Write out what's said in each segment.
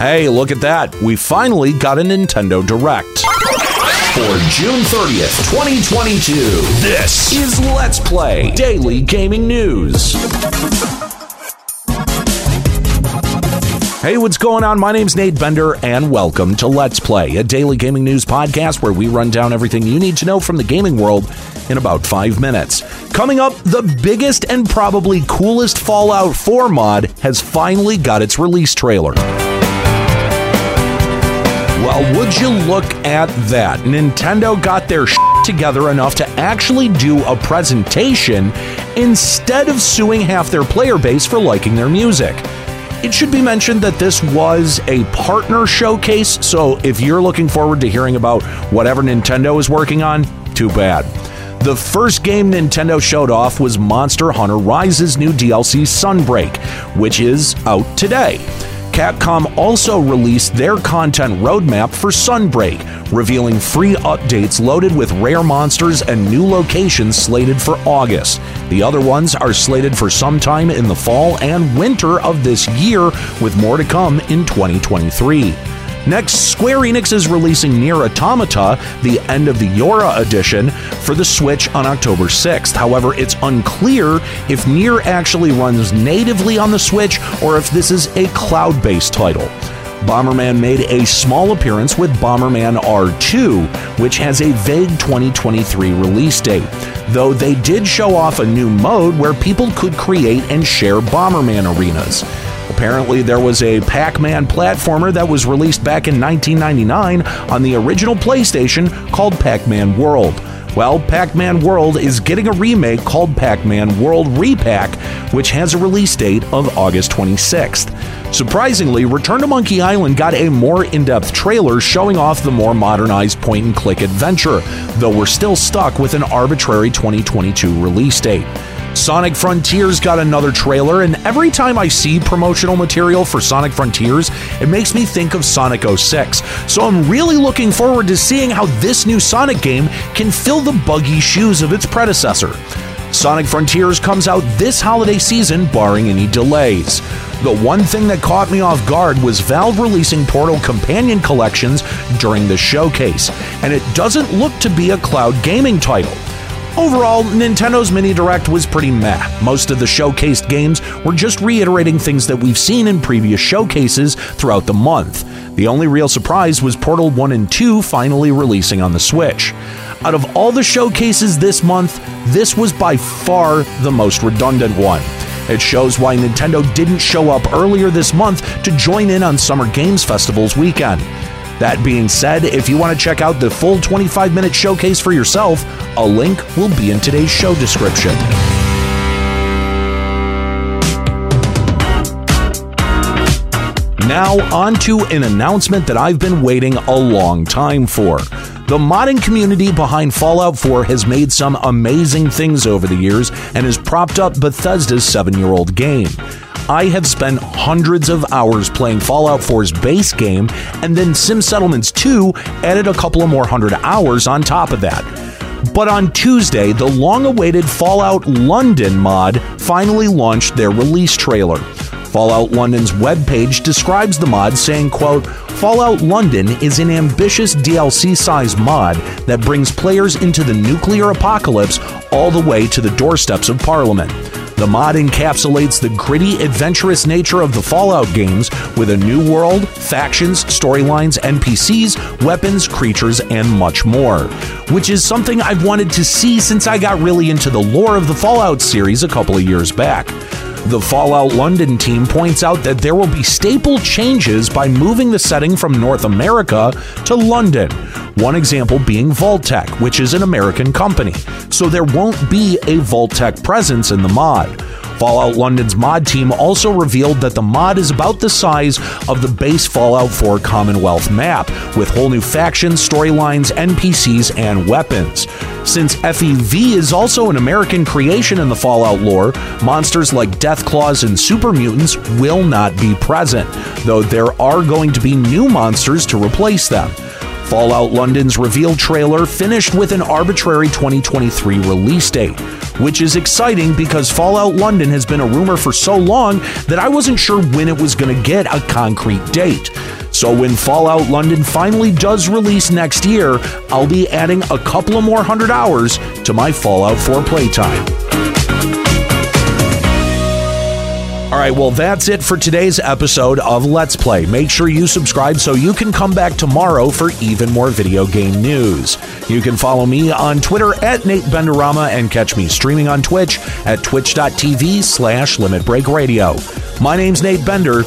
Hey, look at that. We finally got a Nintendo Direct. For June 30th, 2022, this is Let's Play Daily Gaming News. Hey, what's going on? My name's Nate Bender, and welcome to Let's Play, a daily gaming news podcast where we run down everything you need to know from the gaming world in about five minutes. Coming up, the biggest and probably coolest Fallout 4 mod has finally got its release trailer. Well, would you look at that? Nintendo got their sh- together enough to actually do a presentation instead of suing half their player base for liking their music. It should be mentioned that this was a partner showcase, so if you're looking forward to hearing about whatever Nintendo is working on, too bad. The first game Nintendo showed off was Monster Hunter Rise's new DLC Sunbreak, which is out today. Capcom also released their content roadmap for Sunbreak, revealing free updates loaded with rare monsters and new locations slated for August. The other ones are slated for sometime in the fall and winter of this year, with more to come in 2023. Next, Square Enix is releasing Nier Automata, the End of the YoRHa edition, for the Switch on October 6th. However, it's unclear if Nier actually runs natively on the Switch or if this is a cloud based title. Bomberman made a small appearance with Bomberman R2, which has a vague 2023 release date, though they did show off a new mode where people could create and share Bomberman arenas. Apparently, there was a Pac Man platformer that was released back in 1999 on the original PlayStation called Pac Man World. Well, Pac Man World is getting a remake called Pac Man World Re-PAC, which has a release date of August 26th. Surprisingly, Return to Monkey Island got a more in depth trailer showing off the more modernized point and click adventure, though we're still stuck with an arbitrary 2022 release date. Sonic Frontiers got another trailer, and every time I see promotional material for Sonic Frontiers, it makes me think of Sonic 06. So I'm really looking forward to seeing how this new Sonic game can fill the buggy shoes of its predecessor. Sonic Frontiers comes out this holiday season, barring any delays. The one thing that caught me off guard was Valve releasing Portal companion collections during the showcase, and it doesn't look to be a cloud gaming title. Overall, Nintendo's Mini Direct was pretty meh. Most of the showcased games were just reiterating things that we've seen in previous showcases throughout the month. The only real surprise was Portal 1 and 2 finally releasing on the Switch. Out of all the showcases this month, this was by far the most redundant one. It shows why Nintendo didn't show up earlier this month to join in on Summer Games Festival's weekend. That being said, if you want to check out the full 25 minute showcase for yourself, a link will be in today's show description. Now, on to an announcement that I've been waiting a long time for. The modding community behind Fallout 4 has made some amazing things over the years and has propped up Bethesda's seven year old game. I have spent hundreds of hours playing Fallout 4's base game, and then Sim Settlements 2 added a couple of more hundred hours on top of that. But on Tuesday, the long awaited Fallout London mod finally launched their release trailer. Fallout London's webpage describes the mod saying, quote, Fallout London is an ambitious DLC-sized mod that brings players into the nuclear apocalypse all the way to the doorsteps of Parliament. The mod encapsulates the gritty, adventurous nature of the Fallout games with a new world, factions, storylines, NPCs, weapons, creatures, and much more. Which is something I've wanted to see since I got really into the lore of the Fallout series a couple of years back. The Fallout London team points out that there will be staple changes by moving the setting from North America to London. One example being Vault-Tec, which is an American company. So there won't be a Vault-Tec presence in the mod. Fallout London's mod team also revealed that the mod is about the size of the base Fallout 4 Commonwealth map, with whole new factions, storylines, NPCs, and weapons. Since FEV is also an American creation in the Fallout lore, monsters like Deathclaws and Super Mutants will not be present, though there are going to be new monsters to replace them. Fallout London's reveal trailer finished with an arbitrary 2023 release date, which is exciting because Fallout London has been a rumor for so long that I wasn't sure when it was going to get a concrete date. So when Fallout London finally does release next year, I'll be adding a couple of more hundred hours to my Fallout 4 playtime. All right, well, that's it for today's episode of Let's Play. Make sure you subscribe so you can come back tomorrow for even more video game news. You can follow me on Twitter at Nate Benderama and catch me streaming on Twitch at twitch.tv slash Limit Break Radio. My name's Nate Bender.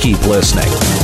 Keep listening.